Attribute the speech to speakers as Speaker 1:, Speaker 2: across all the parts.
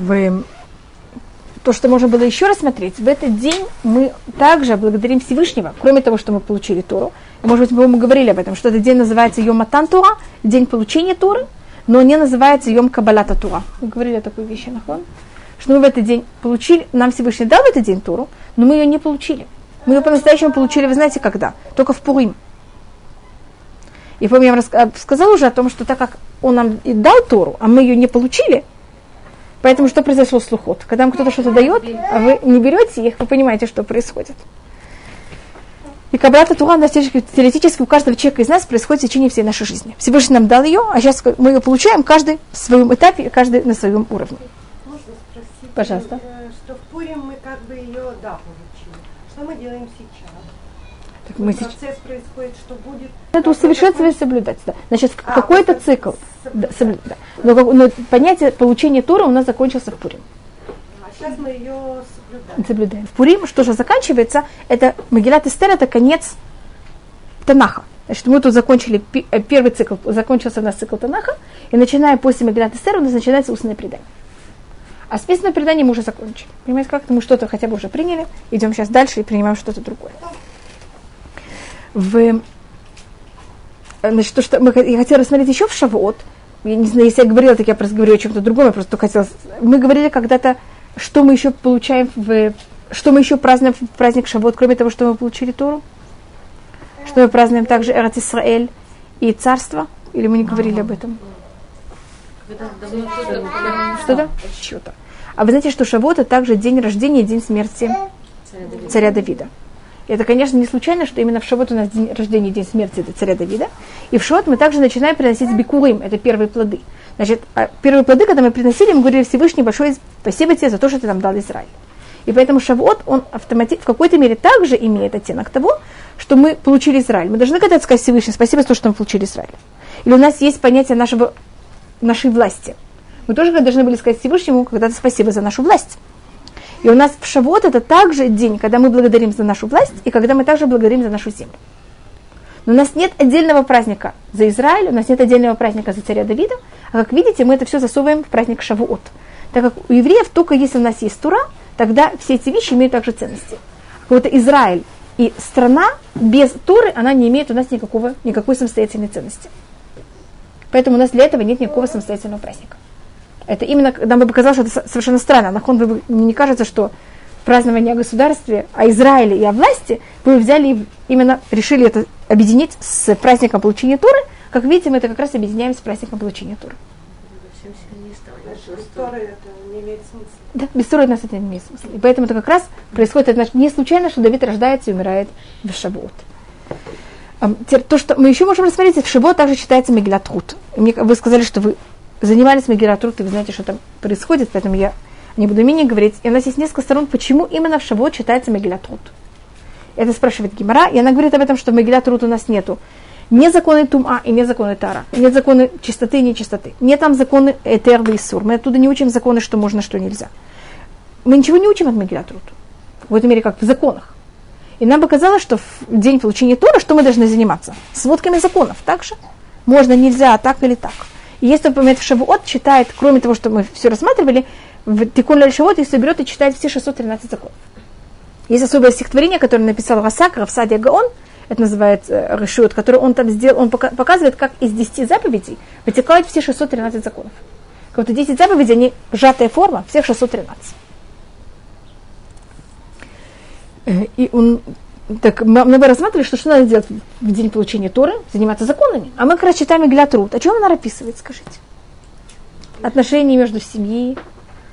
Speaker 1: в то, что можно было еще рассмотреть, в этот день мы также благодарим Всевышнего, кроме того, что мы получили Тору. Может быть, мы говорили об этом, что этот день называется Йом Матан Тура, день получения Торы, но не называется Йом Кабалата Тура. Мы говорили о такой вещи, нахон? Что мы в этот день получили, нам Всевышний дал в этот день Тору, но мы ее не получили. Мы ее по-настоящему получили, вы знаете, когда? Только в Пурим. И помню, я вам сказала уже о том, что так как он нам и дал Тору, а мы ее не получили, поэтому что произошло с Лухот? Когда вам кто-то что-то дает, а вы не берете их, вы понимаете, что происходит. И Кабрата Тура, теоретически у каждого человека из нас происходит в течение всей нашей жизни. Всевышний нам дал ее, а сейчас мы ее получаем каждый в своем этапе, каждый на своем уровне.
Speaker 2: Можно спросить?
Speaker 1: Пожалуйста.
Speaker 2: Э, Что в Пурим мы как бы ее, да, получили. Что мы делаем сейчас?
Speaker 1: Так мы сейчас...
Speaker 2: Процесс происходит, что будет...
Speaker 1: Это усовершенствовать и соблюдать. Да. Значит,
Speaker 2: А,
Speaker 1: какой-то
Speaker 2: вот
Speaker 1: цикл. Да, да. Но, как- но понятие получения Торы у нас закончился в Пурим.
Speaker 2: А сейчас мы ее соблюдаем.
Speaker 1: Соблюдаем. В Пурим, что же заканчивается, это Магилат Эстер, это конец Танаха. Значит, мы тут закончили э, первый цикл, закончился у нас цикл Танаха, и начиная после Магилат Эстер у нас начинается устное предание. А с письменным преданием мы уже закончили. Понимаете, как-то мы что-то хотя бы уже приняли, идем сейчас дальше и принимаем что-то другое. В, значит, то, что мы, я хотела рассмотреть еще в Шавуот, я не знаю, если я говорила, так я просто говорю о чем-то другом, я просто хотела... Мы говорили когда-то, что мы еще получаем в... Что мы еще празднуем в праздник Шавуот, кроме того, что мы получили Тору? Что мы празднуем также Эрат Исраэль и Царство? Или мы не говорили об этом? Что-то? Что-то. А вы знаете, что Шавуот это также день рождения и день смерти царя Давида. И это, конечно, не случайно, что именно в Шавот у нас день рождения день смерти это царя Давида. И в Шавот мы также начинаем приносить бикурим, это первые плоды. Значит, а первые плоды, когда мы приносили, мы говорили Всевышний большое спасибо тебе за то, что ты нам дал Израиль. И поэтому Шавот, он автомати- в какой-то мере также имеет оттенок того, что мы получили Израиль. Мы должны когда-то сказать Всевышний спасибо за то, что мы получили Израиль. Или у нас есть понятие нашего, нашей власти. Мы тоже должны были сказать Всевышнему когда-то спасибо за нашу власть. И у нас в Шавот это также день, когда мы благодарим за нашу власть, и когда мы также благодарим за нашу землю. Но у нас нет отдельного праздника за Израиль, у нас нет отдельного праздника за царя Давида, а как видите, мы это все засовываем в праздник Шавуот. Так как у евреев только если у нас есть Тура, тогда все эти вещи имеют также ценности. Вот Израиль и страна без Туры, она не имеет у нас никакого, никакой самостоятельной ценности. Поэтому у нас для этого нет никакого самостоятельного праздника. Это именно, нам бы показалось, что это со- совершенно странно. Нахон, вы, не кажется, что празднование о государстве, о Израиле и о власти, вы взяли и именно решили это объединить с праздником получения Туры. Как видите, мы это как раз объединяем с праздником получения Туры. Да, без Торы у нас это не имеет смысла. И поэтому это как раз происходит, это не случайно, что Давид рождается и умирает в теперь То, что мы еще можем рассмотреть, в Шавуот также читается Мегилат Рут. И мне- Вы сказали, что вы занимались Мегилат Рут, и вы знаете, что там происходит, поэтому я не буду менее говорить. И у нас есть несколько сторон, почему именно в Шавуот читается Мегилат Рут. Это спрашивает Гимара, и она говорит об этом, что в Мегилат Рут у нас нету не законы Тума и не законы Тара, нет законы чистоты и нечистоты, нет там законы Этер и Сур. Мы оттуда не учим законы, что можно, что нельзя. Мы ничего не учим от Мегилат Рут. В этом мере, как в законах. И нам показалось, что в день получения Тора, что мы должны заниматься? Сводками законов. Так же? Можно, нельзя, так или так. И если, например, в Шавуот читает, кроме того, что мы все рассматривали, в Тикун Ляль Шавуот, если берет и читает все 613 законов. Есть особое стихотворение, которое написал Расак, Равсадия Гаон, это называется э, Решут, который он там сделал, он пока- показывает, как из 10 заповедей вытекают все 613 законов. Как будто 10 заповедей, они сжатая форма, всех 613. Э, И он, так, мы, мы бы рассматривали, что, что надо делать в день получения Торы, заниматься законами. А мы как раз читаем Иглят Рут. О чем она описывает, скажите? Отношения между семьей.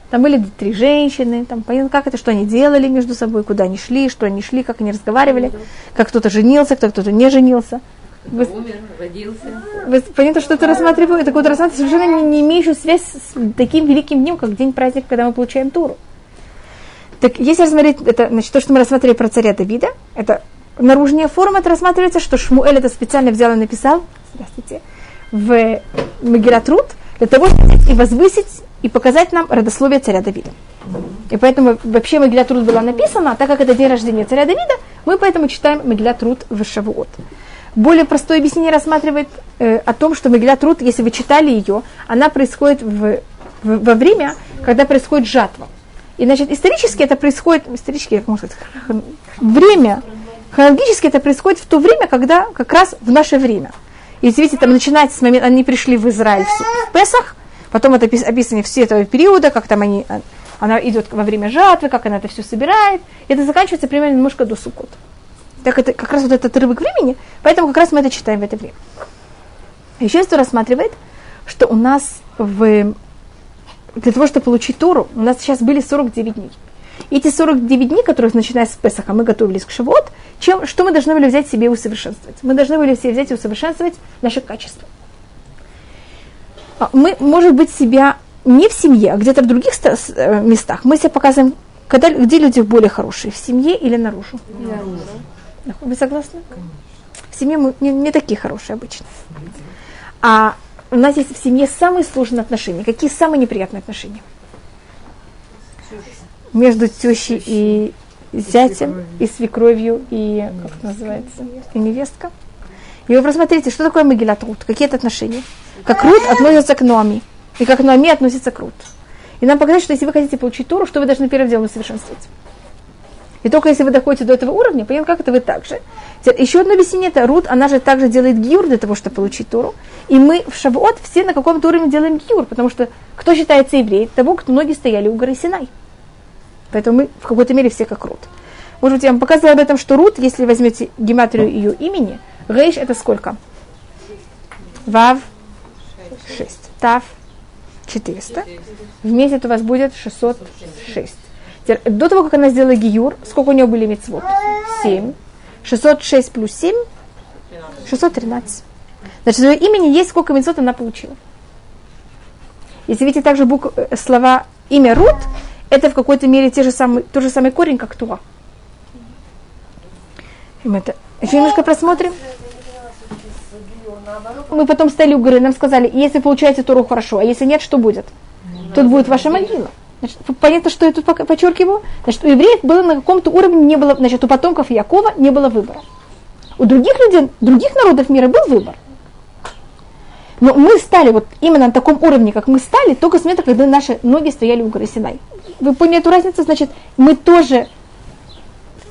Speaker 1: Там были три женщины, там понятно, как это, что они делали между собой, куда они шли, что они шли, как они разговаривали, как кто-то женился, кто кто-то не женился. Вы,
Speaker 3: Умер, родился.
Speaker 1: вы понятно, что это рассматриваю, это какой-то рассматриваю совершенно не, не имеющую связь с таким великим днем, как день праздника, когда мы получаем Туру. Так если рассмотреть, это, значит, то, что мы рассматривали про царя Давида, это наружная форма, это рассматривается, что Шмуэль это специально взял и написал, здравствуйте, в Мегилат Рут, для того, чтобы и возвысить, и показать нам родословие царя Давида. И поэтому вообще Мегилат Рут была написана, а так как это день рождения царя Давида, мы поэтому читаем Мегилат Рут в Шавуот. Более простое объяснение рассматривает э, о том, что Мегилат Рут, если вы читали ее, она происходит в в- во время, когда происходит жатва. И, значит, исторически это происходит, исторически, как можно сказать, время, хронологически это происходит в то время, когда как раз в наше время. И видите, там начинается с момента, они пришли в Израиль в, Песах, потом это опис- описано все этого периода, как там они, она идет во время жатвы, как она это все собирает. И это заканчивается примерно немножко до Суккот. Так это как раз вот этот отрывок времени, поэтому как раз мы это читаем в это время. Еще что рассматривает, что у нас в, для того, чтобы получить Тору, у нас сейчас были 49 дней. Эти 49 дней, которые начиная с Песаха, мы готовились к Шавот, чем, что мы должны были взять себе и усовершенствовать? Мы должны были себе взять и усовершенствовать наше качество. А Мы, может быть, себя не в семье, а где-то в других э, местах. Мы себя показываем, когда, где люди более хорошие, в семье или наружу. Вы согласны? В семье мы не, не такие хорошие обычно. А у нас есть в семье самые сложные отношения. Какие самые неприятные отношения? Между тещей и зятем, и свекровью, и, как это называется, и невестка. И вы посмотрите, что такое Магилат Рут, какие это отношения. Как Рут относится к Ноами, и как Ноами относится к Рут. И нам показать, что если вы хотите получить Тору, что вы должны первым делом усовершенствовать. И только если вы доходите до этого уровня, понятно, как это вы так же. Теперь Еще одно объяснение, это Рут, она же также делает гиур для того, чтобы получить Тору. И мы в Шавуот все на каком-то уровне делаем гиур, потому что кто считается евреем? Того, кто ноги стояли у горы Синай. Поэтому мы в какой-то мере все как Рут. Может быть, я вам показывала об этом, что Рут, если возьмете гематрию ее имени, Рейш это сколько? Вав 6. Тав 400. Вместе у вас будет 606. До того, как она сделала гиюр, сколько у нее были мецвод? 7. 606 плюс 7? 613. Значит, в ее имени есть сколько мецвод она получила. Если видите также букв, э, слова имя Рут, это в какой-то мере те же самые, тот же самый корень, как Туа. Это еще немножко просмотрим. Мы потом стали у горы, нам сказали, если получаете Тору хорошо, а если нет, что будет? Тут будет ваша могила. Значит, понятно, что я тут подчеркиваю. Значит, у евреев было на каком-то уровне, не было, значит, у потомков Якова не было выбора. У других людей, других народов мира был выбор. Но мы стали вот именно на таком уровне, как мы стали, только с момента, когда наши ноги стояли у горы Синай. Вы поняли эту разницу? Значит, мы тоже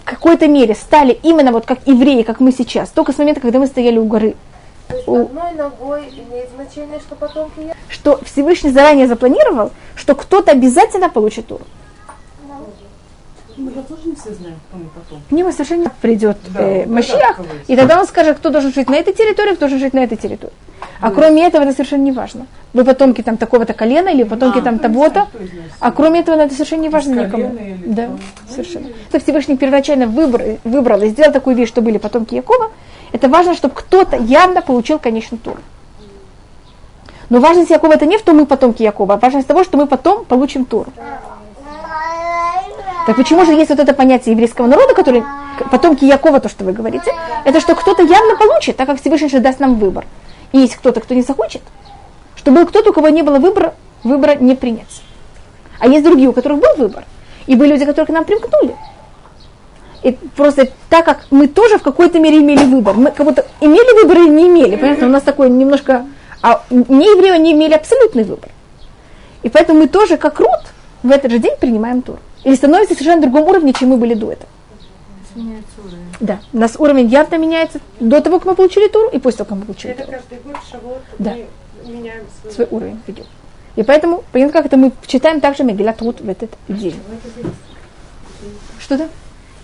Speaker 1: в какой-то мере стали именно вот как евреи, как мы сейчас, только с момента, когда мы стояли у горы.
Speaker 3: То есть
Speaker 1: У-
Speaker 3: одной ногой имеет значение, что потомки я.
Speaker 1: Что Всевышний заранее запланировал, что кто-то обязательно получит Туру.
Speaker 4: Мы же тоже не все знаем, кто мы потом.
Speaker 1: К нему совершенно придет
Speaker 4: Да,
Speaker 1: э, Машиах, и тогда он скажет, кто должен жить на этой территории, кто должен жить на этой территории. А кроме этого, это совершенно не важно. Вы потомки там такого-то колена или потомки
Speaker 4: А,
Speaker 1: там
Speaker 4: кто
Speaker 1: того-то. А кроме этого, это совершенно не важно никому. Да,
Speaker 4: кто?
Speaker 1: совершенно. То Всевышний первоначально выбор, выбрал и сделал такую вещь, что были потомки Якова. Это важно, чтобы кто-то явно получил конечный тур. Но важность Якова это не в том, мы потомки Якова, а важность того, что мы потом получим тур. Так почему же есть вот это понятие еврейского народа, который потомки Якова, то, что вы говорите, это что кто-то явно получит, так как Всевышний же даст нам выбор. И есть кто-то, кто не захочет, что был кто-то, у кого не было выбора, выбора не принять. А есть другие, у которых был выбор. И были люди, которые к нам примкнули. И просто так как мы тоже в какой-то мере имели выбор. Мы как будто имели выбор или не имели. Понятно, у нас такое немножко... А не евреи они имели абсолютный выбор. И поэтому мы тоже, как род, в этот же день принимаем тур. Или становимся совершенно другом уровне, чем мы были до этого. Да, у нас уровень явно меняется до того, как мы получили тур, и после того, как мы получили
Speaker 2: Это
Speaker 1: тур.
Speaker 2: каждый год Шавот
Speaker 1: Да.
Speaker 2: мы меняем свой.
Speaker 1: Свой уровень ведет. И поэтому, понятно, как это мы читаем также Мегилат Рут в этот день. Что да?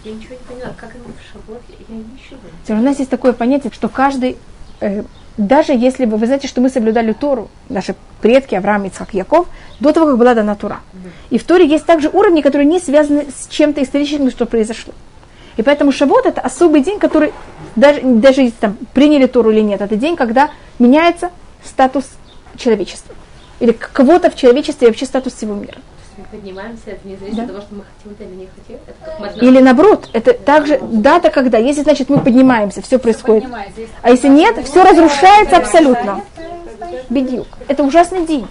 Speaker 5: Я ничего не поняла, как это в шаблоне, я ничего.
Speaker 1: У нас есть такое понятие, что каждый, э, даже если бы, вы знаете, что мы соблюдали Тору, наши предки Авраам, Ицхак, Яков, до того, как была дана Тура. И в Торе есть также уровни, которые не связаны с чем-то историческим, что произошло. И поэтому Шабот это особый день, который, даже, даже если там приняли Тору или нет, это день, когда меняется статус человечества. Или кого-то в человечестве и вообще статус всего мира.
Speaker 5: Мы поднимаемся, это не зависит
Speaker 1: Да.
Speaker 5: от того, что мы хотим это или не хотим. Это как матна.
Speaker 1: Или наоборот, это также дата, когда, если, значит, мы поднимаемся, все происходит. А если нет, все разрушается абсолютно. Бедюк. Это ужасный день.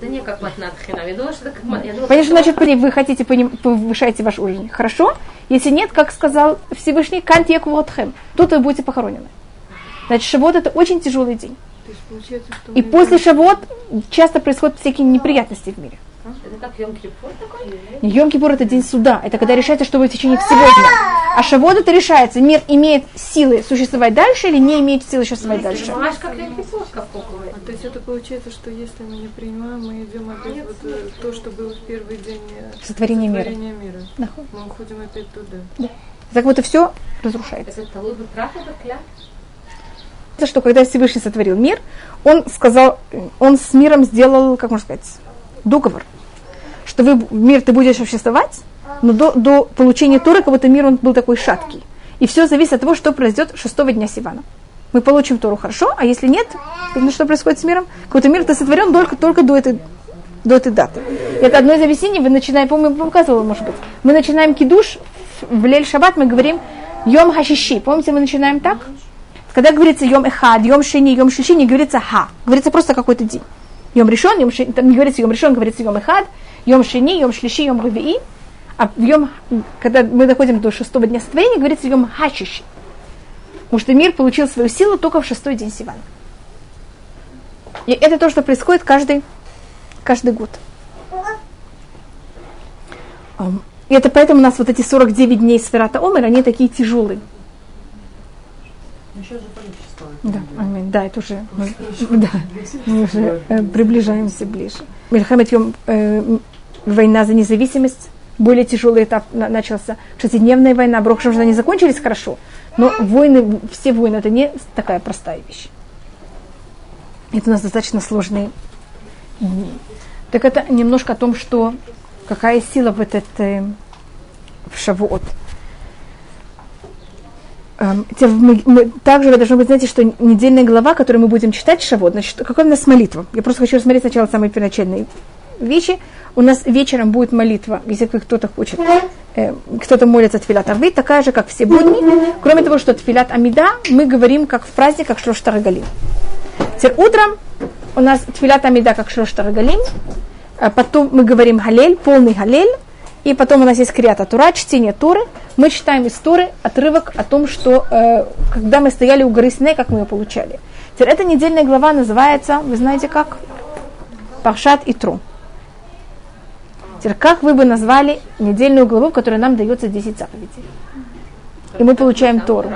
Speaker 5: Да не как матнат. Я думала, что это как мат. Думала,
Speaker 1: Понятно,
Speaker 5: что-
Speaker 1: значит, вы хотите поним- повышаете ваш уровень. Хорошо. Если нет, как сказал Всевышний, кант яквотхем. Тут вы будете похоронены. Значит, Шавот это очень тяжелый день.
Speaker 2: То
Speaker 3: есть
Speaker 1: И после Шавот часто происходят всякие неприятности в мире.
Speaker 5: Это как Йом Кипур такой?
Speaker 1: Йом Кипур это день суда. Это когда решается, что будет в течение всего дня. А Шавот это решается, мир имеет силы существовать дальше или не имеет силы существовать дальше.
Speaker 5: Маш как Йом Кипур, как.
Speaker 3: А, то есть это получается, что если мы не принимаем, мы идем опять вот э, то, что было в первый день э,
Speaker 1: Сотворение мира.
Speaker 3: сотворения мира.
Speaker 1: Нахуй.
Speaker 3: Мы уходим опять туда.
Speaker 1: Так вот и все разрушается.
Speaker 5: Это Талуд Трах, это кля?
Speaker 1: Что, когда Всевышний сотворил мир, он сказал, он с миром сделал, как можно сказать, договор, что вы, мир ты будешь существовать, но до, до получения Торы, как будто мир он был такой шаткий. И все зависит от того, что произойдет шестого дня Сивана. Мы получим Тору хорошо, а если нет, то что происходит с миром? Какой-то мир ты сотворен только, только до этой до этой даты. Это одно из объяснений, вы начинаете, помню, показывала, может быть. Мы начинаем кидуш, в Лель Шаббат мы говорим Йом Хашиши. Помните, мы начинаем так? Когда говорится Йом Эхад, Йом Шини, Йом Шиши, не говорится Ха. Говорится просто какой-то день. Йом решен, Йом Шини, там не говорится Йом решен, говорится Йом Эхад, Йом Шини, Йом Шлиши, Йом Ревии. А в Йом, когда мы доходим до шестого дня сотворения, говорится Йом Хашиши. Потому что мир получил свою силу только в шестой день Сивана. И это то, что происходит каждый, каждый год. И это поэтому у нас вот эти 49 дней Сферата Омер, они такие тяжелые.
Speaker 4: Еще же количество.
Speaker 1: Да, аминь. Да, это уже мы, да, мы уже э, приближаемся ближе. Мельхамед Йом, э, война за независимость, более тяжелый этап на- начался. Шестидневная война, Брохшем они закончились хорошо, но войны, все войны, это не такая простая вещь. Это у нас достаточно сложные дни. Так это немножко о том, что какая сила в этот э, в Шавуот. Эм, те- мы- также вы должны быть, знаете, что недельная глава, которую мы будем читать Шавот, значит, какая у нас молитва? Я просто хочу рассмотреть сначала самые первоначальные вещи. У нас вечером будет молитва, если кто-то хочет, э, кто-то молится Тфилат Арвит, такая же, как все будни. Кроме того, что Тфилат Амида, мы говорим как в праздниках Шлош Тарагалим. Теперь утром у нас Тфилат Амида как Шлош Тарагалим, а потом мы говорим Галель, полный Галель, и потом у нас есть Криата Тура, чтение Торы. Мы читаем из Торы отрывок о том, что э, когда мы стояли у горы Синей, как мы ее получали. Теперь эта недельная глава называется, вы знаете как? Паршат и Тру. Теперь как вы бы назвали недельную главу, в которой нам дается 10 заповедей? И мы получаем Тору.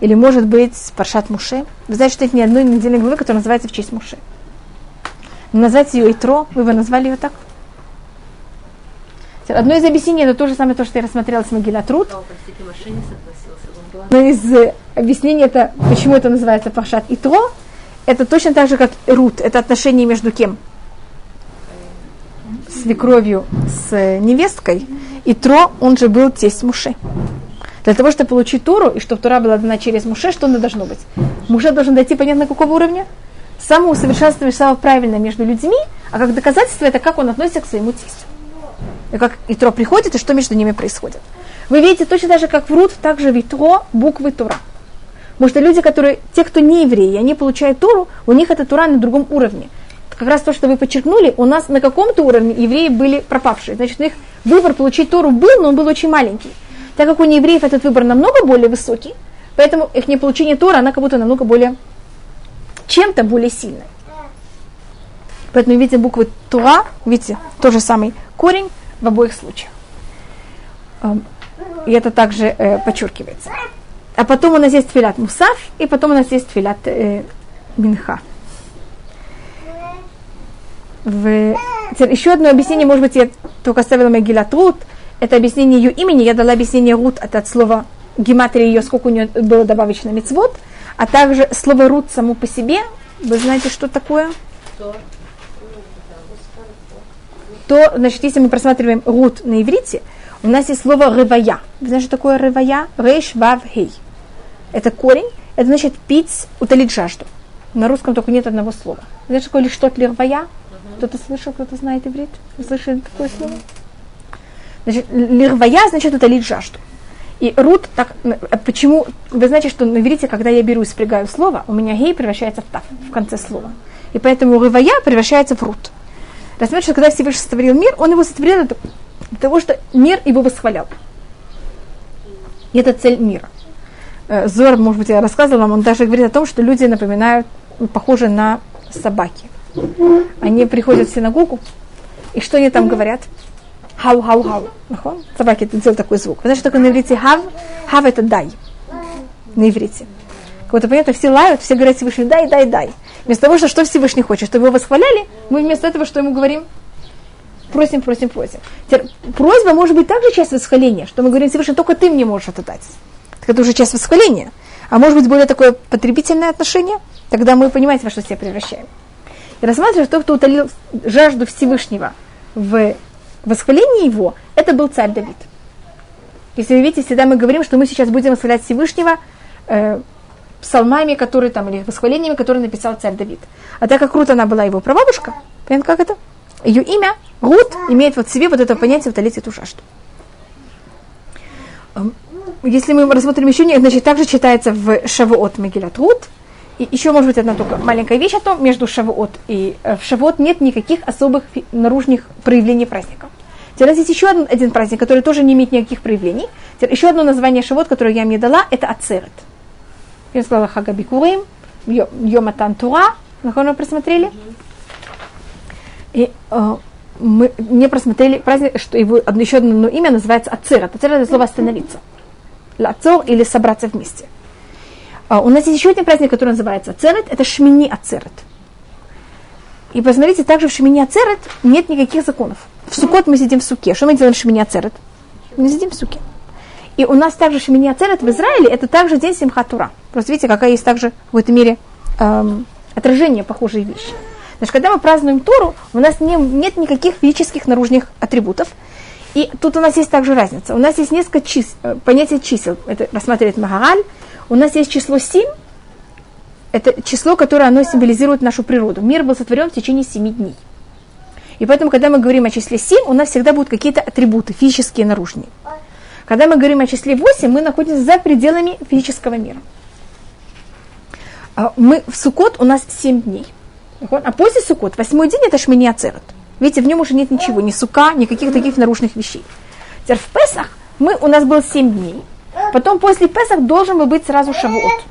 Speaker 1: Или может быть Паршат Муше. Вы знаете, что нет ни одной недельной главы, которая называется в честь Муше. Назвать ее Итро, вы бы назвали ее так? Одно из объяснений, это то же самое, то, что я рассмотрела с Могила Труд.
Speaker 5: О, простите, Маша не согласился. Он была
Speaker 1: Одно из э, объяснений, это почему это называется Пашат Итро, это точно так же, как Рут. Это отношение между кем? Свекровью с э, невесткой. Итро, он же был тесть Муше. Для того, чтобы получить Туру, и чтобы Тура была дана через Муше, что оно должно быть? Муше должен дойти, понятно, какого уровня? Самого совершенствования, самого правильно между людьми, а как доказательство, это как он относится к своему тестю. И как Итро приходит, и что между ними происходит. Вы видите, точно так же, как в Рут, так же в Итро буквы Тура. Потому что люди, которые, те, кто не евреи, они получают Туру, у них эта Тура на другом уровне. Как раз то, что вы подчеркнули, у нас на каком-то уровне евреи были пропавшие. Значит, у них выбор получить Тору был, но он был очень маленький. Так как у неевреев этот выбор намного более высокий, поэтому их не получение Тора, она как будто намного более, чем-то более сильная. Поэтому видите буквы Тура, видите, тот же самый корень в обоих случаях. И это также э, подчеркивается. А потом у нас есть филат Мусав, и потом у нас есть филат э, Минха. В... Еще одно объяснение, может быть, я только оставила Мегилат Рут. Это объяснение ее имени. Я дала объяснение Рут это от слова гематрии ее, сколько у нее было добавочно мецвод. А также слово Рут само по себе. Вы знаете, что такое? То, значит, если мы просматриваем Рут на иврите, у нас есть слово рывая. Вы знаете, что такое рывая? Рейш, вав, хей. Это корень. Это значит пить, утолить жажду. На русском только нет одного слова. Знаете, что такое лишь тот лирвая? Кто-то слышал, кто-то знает иврит? Вы слышали такое слово? Значит, лирвая значит утолить жажду. И рут, так, а почему, вы знаете, что на иврите, когда я беру и спрягаю слово, у меня гей превращается в тав, в конце слова. И поэтому рывая превращается в рут. Рассмотрим, что когда Всевышний сотворил мир, он его сотворил для того, что мир его восхвалял. И это цель мира. Э, Зор, может быть, я рассказывала вам, он даже говорит о том, что люди напоминают похожи на собаки. Они приходят в синагогу, и что они там говорят? Хау, хау, хау. Собаки делают такой звук. Вы знаете, что такое на иврите хав? Хав это дай. На иврите. Как-то понятно, все лают, все говорят Всевышний, дай, дай, дай. Вместо того, что, что Всевышний хочет, чтобы его восхваляли, мы вместо этого что ему говорим? Просим, просим, просим. Теперь, просьба может быть также часть восхваления, что мы говорим Всевышний, только ты мне можешь это дать. Так это уже часть восхваления. А может быть более такое потребительное отношение, тогда мы понимаете, во что себя превращаем. И рассматривать то, кто утолил жажду Всевышнего в восхвалении его, это был царь Давид. Если вы видите, всегда мы говорим, что мы сейчас будем восхвалять Всевышнего э, псалмами, которые там, или восхвалениями, которые написал царь Давид. А так как Рут, она была его прабабушка, понятно, как это? Ее имя, Рут, имеет вот в себе вот это понятие утолить эту жажду. Если мы рассмотрим еще, значит, также читается в Шавуот Мегилат Рут, и еще, может быть, одна только маленькая вещь о том, между Шавуот и э, в Шавуот нет никаких особых наружных проявлений праздника. Теперь есть еще один, один праздник, который тоже не имеет никаких проявлений. Теперь еще одно название Шавуот, которое я мне дала, это Ацерет. Я сказала Хагабикурим, Йоматан Тура, мы просмотрели. И э, мы не просмотрели праздник, что его еще одно имя называется Ацерет. Ацерет это слово остановиться. Лацор или собраться вместе. А, у нас есть еще один праздник, который называется Ацерет, это Шмини Ацерет. И посмотрите, также в Шмини Ацерет нет никаких законов. В Сукот мы сидим в суке. Что мы делаем в Шмини Ацерет? Мы сидим в суке. И у нас также Шмини Ацерет в Израиле, это также день Симхатура. Просто видите, какая есть также в этом мире эм, отражение похожей вещи. Значит, когда мы празднуем Туру, у нас не, нет никаких физических наружных атрибутов. И тут у нас есть также разница. У нас есть несколько чис, э, понятий чисел. Это рассматривает Магараль. У нас есть число 7. Это число, которое оно символизирует нашу природу. Мир был сотворен в течение 7 дней. И поэтому, когда мы говорим о числе 7, у нас всегда будут какие-то атрибуты, физические, наружные. Когда мы говорим о числе 8, мы находимся за пределами физического мира. А мы в Сукот у нас 7 дней. А после Сукот, восьмой день, это Шмини Ацерет. Видите, в нем уже нет ничего, ни сука, никаких таких наружных вещей. Теперь в Песах мы, у нас было 7 дней. Потом после Песах должен был быть сразу Шавуот.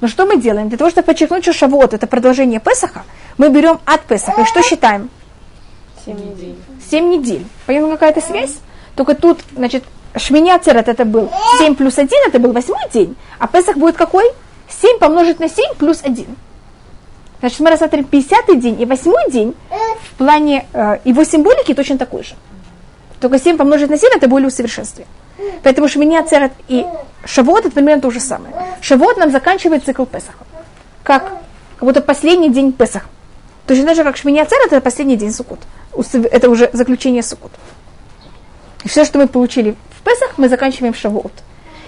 Speaker 1: Но что мы делаем? Для того, чтобы подчеркнуть, что Шавуот это продолжение Песаха, мы берем от Песаха. И что считаем?
Speaker 3: 7 недель.
Speaker 1: 7 недель. Понятно, какая-то связь? Только тут, значит, Шминя Церет это был 7 плюс 1, это был восьмой день. А Песах будет какой? 7 помножить на 7 плюс 1. Значит, мы рассмотрим 50 день и 8 день в плане э, его символики точно такой же. Только 7 помножить на 7 это более усовершенствие. Поэтому Шминя Церет и Шавот это примерно то же самое. Шавот нам заканчивает цикл Песаха. Как, как будто последний день Песаха. Точно так же, как Шминя Церет это последний день Суккот. Это уже заключение Суккот. И все, что мы получили в Песах, мы заканчиваем в Шавуот.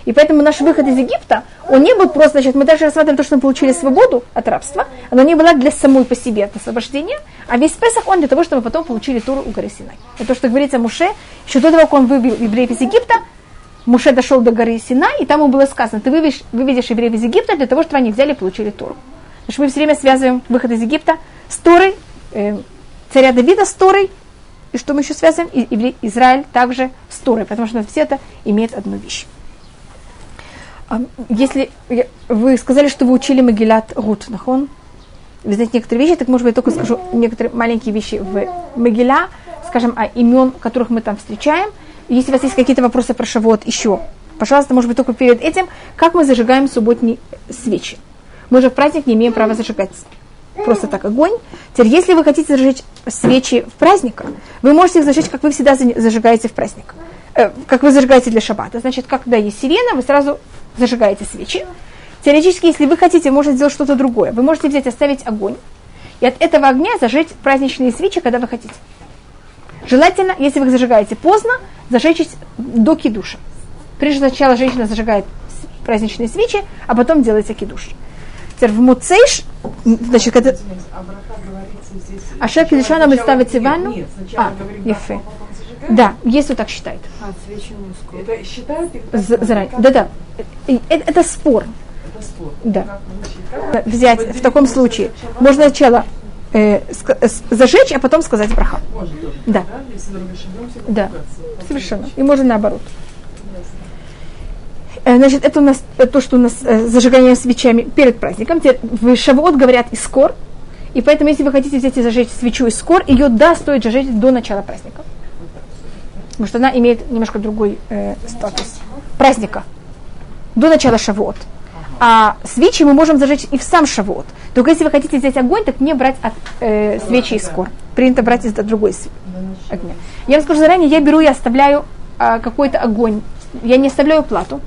Speaker 1: И поэтому наш выход из Египта, он не был просто, значит, мы даже рассматриваем то, что мы получили свободу от рабства, оно не было для самой по себе от освобождения, а весь Песах он для того, чтобы потом получили Туру у горы Синай. Это то, что говорится Муше, еще до того, как он вывел евреев из Египта, Муше дошел до горы Синай, и там ему было сказано, ты выведешь, выведешь евреев из Египта для того, чтобы они взяли и получили Туру. Потому что мы все время связываем выход из Египта с Торой, э, царя Давида с Торой, и что мы еще связываем? И, Израиль также с Торой, потому что все это имеет одну вещь. Если вы сказали, что вы учили Магилат Рут, нахон? Вы знаете некоторые вещи, так может быть я только скажу некоторые маленькие вещи в Магиля, скажем, о имен, которых мы там встречаем. Если у вас есть какие-то вопросы про Шавот еще, пожалуйста, может быть, только перед этим, как мы зажигаем субботние свечи. Мы же в праздник не имеем права зажигать просто так огонь. Теперь, если вы хотите зажечь свечи в праздник, вы можете их зажечь, как вы всегда зажигаете в праздник. Э, как вы зажигаете для шаббата. Значит, когда есть сирена, вы сразу зажигаете свечи. Теоретически, если вы хотите, можете сделать что-то другое. Вы можете взять, оставить огонь, и от этого огня зажечь праздничные свечи, когда вы хотите. Желательно, если вы их зажигаете поздно, зажечь до кидуша. Прежде сначала женщина зажигает праздничные свечи, а потом делается кидуш. Теперь в Муцейш, значит, когда... А шеф Кидушана мы ставите ванну? А, ефе. Да, есть кто так считает.
Speaker 3: А.
Speaker 4: Это считают
Speaker 1: Заранее. Да, да. Это, это спор.
Speaker 4: Это спор.
Speaker 1: Да. Взять в таком случае. Можно сначала э, зажечь, а потом сказать браха.
Speaker 4: Можно тоже.
Speaker 1: Да. Да. Совершенно. И можно наоборот. Э, Значит, это у нас э, то, что у нас э, зажигание свечами перед праздником. В Шавуот говорят искор, и поэтому, если вы хотите взять и зажечь свечу искор, ее да, стоит зажечь до начала праздника. Потому что она имеет немножко другой э, статус праздника. До начала Шавуот. А свечи мы можем зажечь и в сам Шавуот. Только если вы хотите взять огонь, так не брать от э, свечи искор. Принято брать из другой огня. Я вам скажу заранее, я беру и оставляю а, какой-то огонь. Я не оставляю плату.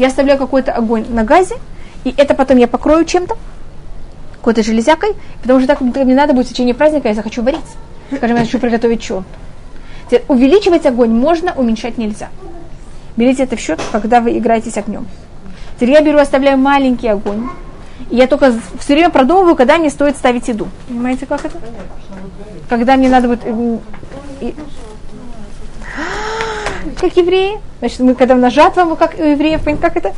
Speaker 1: Я оставляю какой-то огонь на газе, и это потом я покрою чем-то, какой-то железякой, потому что так мне надо будет в течение праздника, я захочу варить. Скажем, я хочу приготовить. Теперь увеличивать огонь можно, уменьшать нельзя. Берите это в счет, когда вы играете с огнем. Теперь я беру, оставляю маленький огонь. И я только все время продумываю, когда мне стоит ставить еду. Понимаете, как это? Когда мне надо будет... Как евреи. Значит, мы когда у нас мы как у евреев, как это?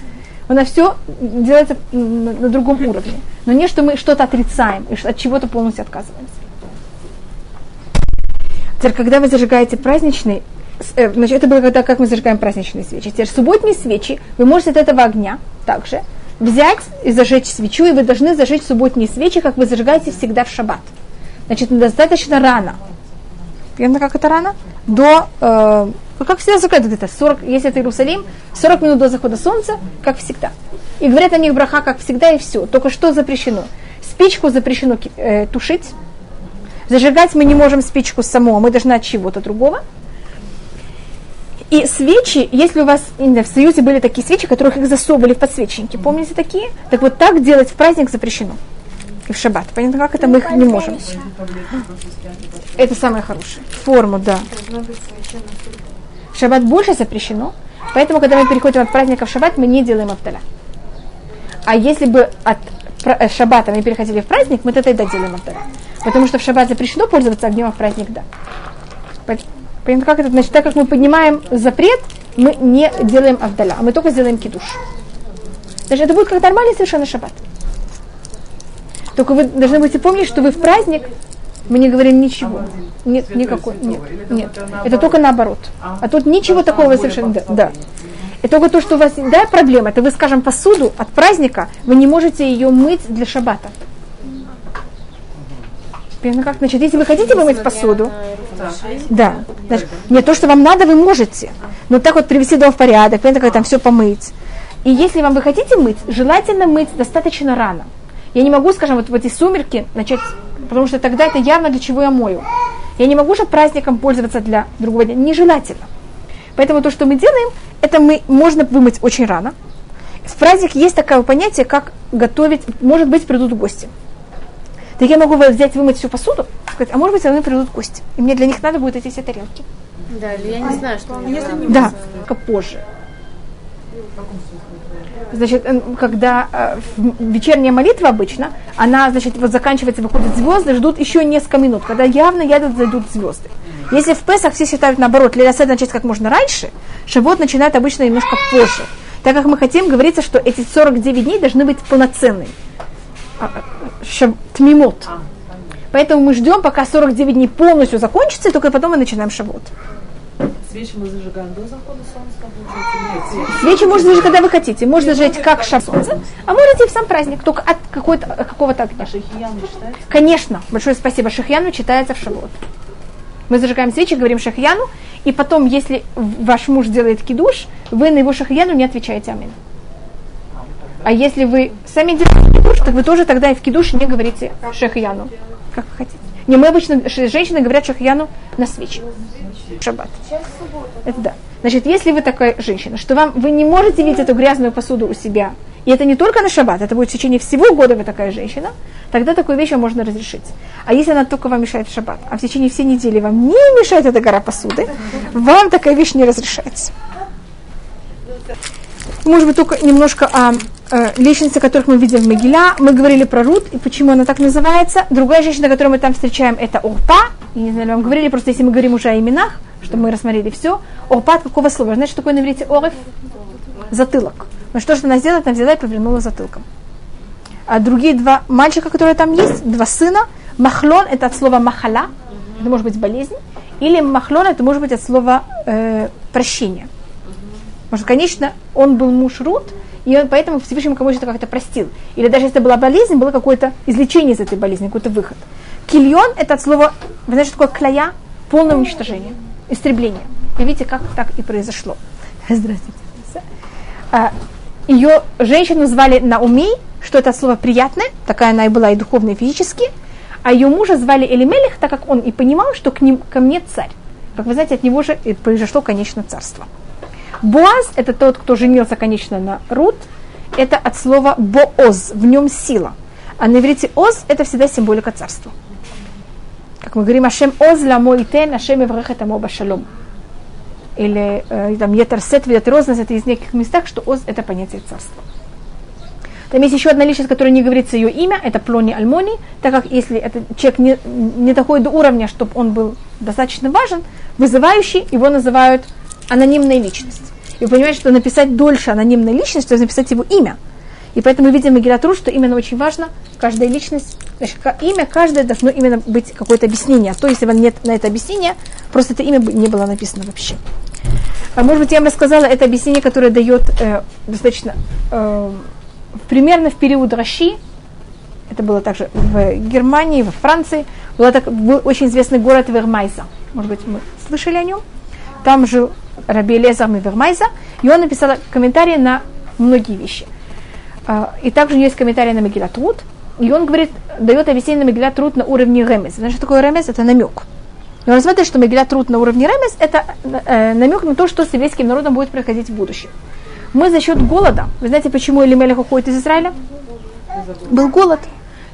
Speaker 1: У нас все делается на, на другом уровне. Но не, что мы что-то отрицаем и от чего-то полностью отказываемся. Теперь, когда вы зажигаете праздничный, э, значит, это было когда, как мы зажигаем праздничные свечи. Теперь, субботние свечи, вы можете от этого огня также взять и зажечь свечу, и вы должны зажечь субботние свечи, как вы зажигаете всегда в шаббат. Значит, достаточно рано. Понятно, как это рано? До, э, как всегда зажигают где-то 40, если это Иерусалим, 40 минут до захода солнца, как всегда. И говорят о них браха, как всегда, и все. Только что запрещено? Спичку запрещено э, тушить, Зажигать мы не можем спичку саму, а мы должны от чего-то другого. И свечи, если у вас в Союзе были такие свечи, которых их засовывали в подсвечники, помните такие? Так вот так делать в праздник запрещено. И в шаббат. Понятно, как это мы их не можем. Это самое хорошее. Форму, да. В шаббат больше запрещено, поэтому, когда мы переходим от праздника в шаббат, мы не делаем автоля. А если бы от э, шаббата мы переходили в праздник, мы тогда делаем автоля. Потому что в шаббат запрещено пользоваться огнем, а в праздник да. Пон- Понятно, как это? Значит, так как мы поднимаем запрет, мы не делаем авдаля, а мы только сделаем кидуш. Значит, это будет как нормальный совершенно шаббат. Только вы должны будете помнить, что вы в праздник, мы не говорим ничего. Нет, никакой, нет, нет. Это только наоборот. А тут ничего такого совершенно, да, да. И только то, что у вас, да, проблема, это вы, скажем, посуду от праздника, вы не можете ее мыть для шаббата. Понятно как? Значит, если вы хотите вымыть посуду, да. Значит, не то, что вам надо, вы можете. Но так вот привести дом в порядок, понятно, как там все помыть. И если вам вы хотите мыть, желательно мыть достаточно рано. Я не могу, скажем, вот в эти сумерки начать, потому что тогда это явно для чего я мою. Я не могу же праздником пользоваться для другого дня. Нежелательно. Поэтому то, что мы делаем, это мы можно вымыть очень рано. В праздник есть такое понятие, как готовить, может быть, придут гости. Так я могу взять, вымыть всю посуду, сказать, а может быть, мной придут гости. И мне для них надо будет эти все тарелки.
Speaker 5: Да, или я не знаю, что мне надо.
Speaker 1: Да, только позже. Значит, э, когда э, вечерняя молитва обычно, она, значит, вот заканчивается, выходят звезды, ждут еще несколько минут, когда явно едут, зайдут звезды. Если в Песах все считают наоборот, Лилясед начать как можно раньше, Шавот начинает обычно немножко позже. Так как мы хотим, говорится, что эти 49 дней должны быть полноценными. А, а, шав- Тмимот. Поэтому мы ждем, пока 49 дней полностью закончится, и только потом мы начинаем шавот.
Speaker 4: Свечи мы зажигаем до захода солнца, получается? Нет,
Speaker 1: Свечи можно зажечь, когда вы хотите. Можно зажечь как шар солнца, а можете и в сам праздник, только от какой-то, от какого-то огня.
Speaker 4: Шахиян не считается?
Speaker 1: Конечно, большое спасибо. Шахьяну читается в шавот. Мы зажигаем свечи, говорим шахьяну, и потом, если ваш муж делает кидуш, вы на его шахьяну не отвечаете амин. А если вы сами делаете кидуш, так вы тоже тогда и в кидуш не говорите шахьяну. Как вы хотите. Не, мы обычно, женщины говорят шахьяну на свечи. Шаббат. Это да. Значит, если вы такая женщина, что вам вы не можете видеть эту грязную посуду у себя, и это не только на шаббат, это будет в течение всего года вы такая женщина, тогда такую вещь можно разрешить. А если она только вам мешает в шаббат, а в течение всей недели вам не мешает эта гора посуды, вам такая вещь не разрешается. Может быть, только немножко о э, лестнице, которых мы видим в Могиля. Мы говорили про Рут, и почему она так называется. Другая женщина, которую мы там встречаем, это Орпа. Я не знаю, вам говорили, просто если мы говорим уже о именах, что мы рассмотрели все. Орпа от какого слова? Знаете, что такое на иврите орев? Затылок. Но что же она сделала? Она взяла и повернула затылком. А другие два мальчика, которые там есть, два сына, махлон это от слова махала, это может быть болезнь, или махлон это может быть от слова э, прощение. Потому что, конечно, он был муж Рут, и он поэтому Всевышний кому то как-то простил. Или даже если это была болезнь, было какое-то излечение из этой болезни, какой-то выход. Кильон – это от слова, вы знаете, такое клая? Полное уничтожение, истребление. И видите, как так и произошло. Здравствуйте. А, Ее женщину звали Науми, что это слово приятное, такая она и была и духовно, и физически. А ее мужа звали Элимелих, так как он и понимал, что к ним, ко мне царь. Как вы знаете, от него же и произошло, конечно, царство. Боаз – это тот, кто женился, конечно, на Рут. Это от слова «бооз», в нем сила. А на иврите «оз» – это всегда символика царства. Как мы говорим, «Ашем оз ламо итен, Ашем еврехет амо башалом». Или э, там «Етерсет ветерозность» – это из неких местах, что «оз» – это понятие царства. Там есть еще одна личность, которая не говорится ее имя, это Плони Альмони, так как если этот человек не, не доходит до уровня, чтобы он был достаточно важен, вызывающий, его называют анонимная личность. И вы понимаете, что написать дольше анонимной личности, то написать его имя. И поэтому мы видим Магилатру, что именно очень важно, каждая личность, значит, имя каждое должно именно быть какое-то объяснение. А то, если нет на это объяснения, просто это имя не было написано вообще. А может быть, я вам рассказала это объяснение, которое дает э, достаточно э, примерно в период Раши, это было также в Германии, во Франции, был, так, был очень известный город Вермайза. Может быть, мы слышали о нем. Там жил Раби Лезар Вермайза, и он написал комментарии на многие вещи. А, и также у него есть комментарий на Мегилат Руд, и он говорит, дает объяснение на Мегилат Руд на уровне Ремес. Значит, что такое Ремес? Это намек. Он смотрит, что Мегилат Руд на уровне Ремес – это э, намек на то, что с еврейским народом будет происходить в будущем. Мы за счет голода, вы знаете, почему Элимелех уходит из Израиля? Был голод.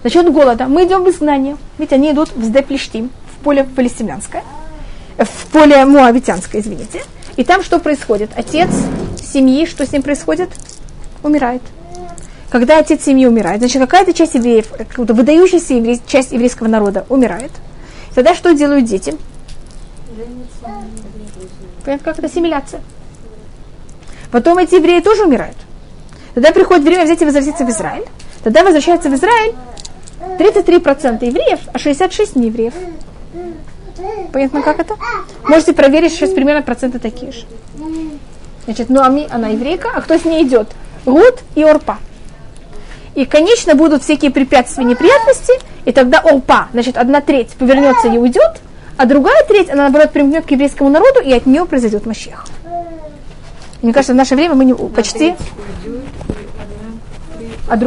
Speaker 1: За счет голода мы идем в изгнание. Ведь они идут в Сдеплештим, в поле палестинянское, в поле муавитянское, извините. И там что происходит? Отец семьи, что с ним происходит? Умирает. Когда отец семьи умирает, значит, какая-то часть евреев, какая-то выдающаяся еврей, часть еврейского народа умирает. Тогда что делают дети? Понятно, как это ассимиляция. Потом эти евреи тоже умирают. Тогда приходит время взять и возвратиться в Израиль. Тогда возвращается в Израиль 33% евреев, а 66 не евреев. Понятно, как это? Можете проверить, сейчас примерно проценты такие же. Значит, ну Ами, она еврейка, а кто с ней идет? Рут и Орпа. И, конечно, будут всякие препятствия, неприятности, и тогда Орпа, значит, одна треть повернется и уйдет, а другая треть, она, наоборот, примкнет к еврейскому народу, и от нее произойдет Мащех. Мне кажется, в наше время мы не, почти... А друг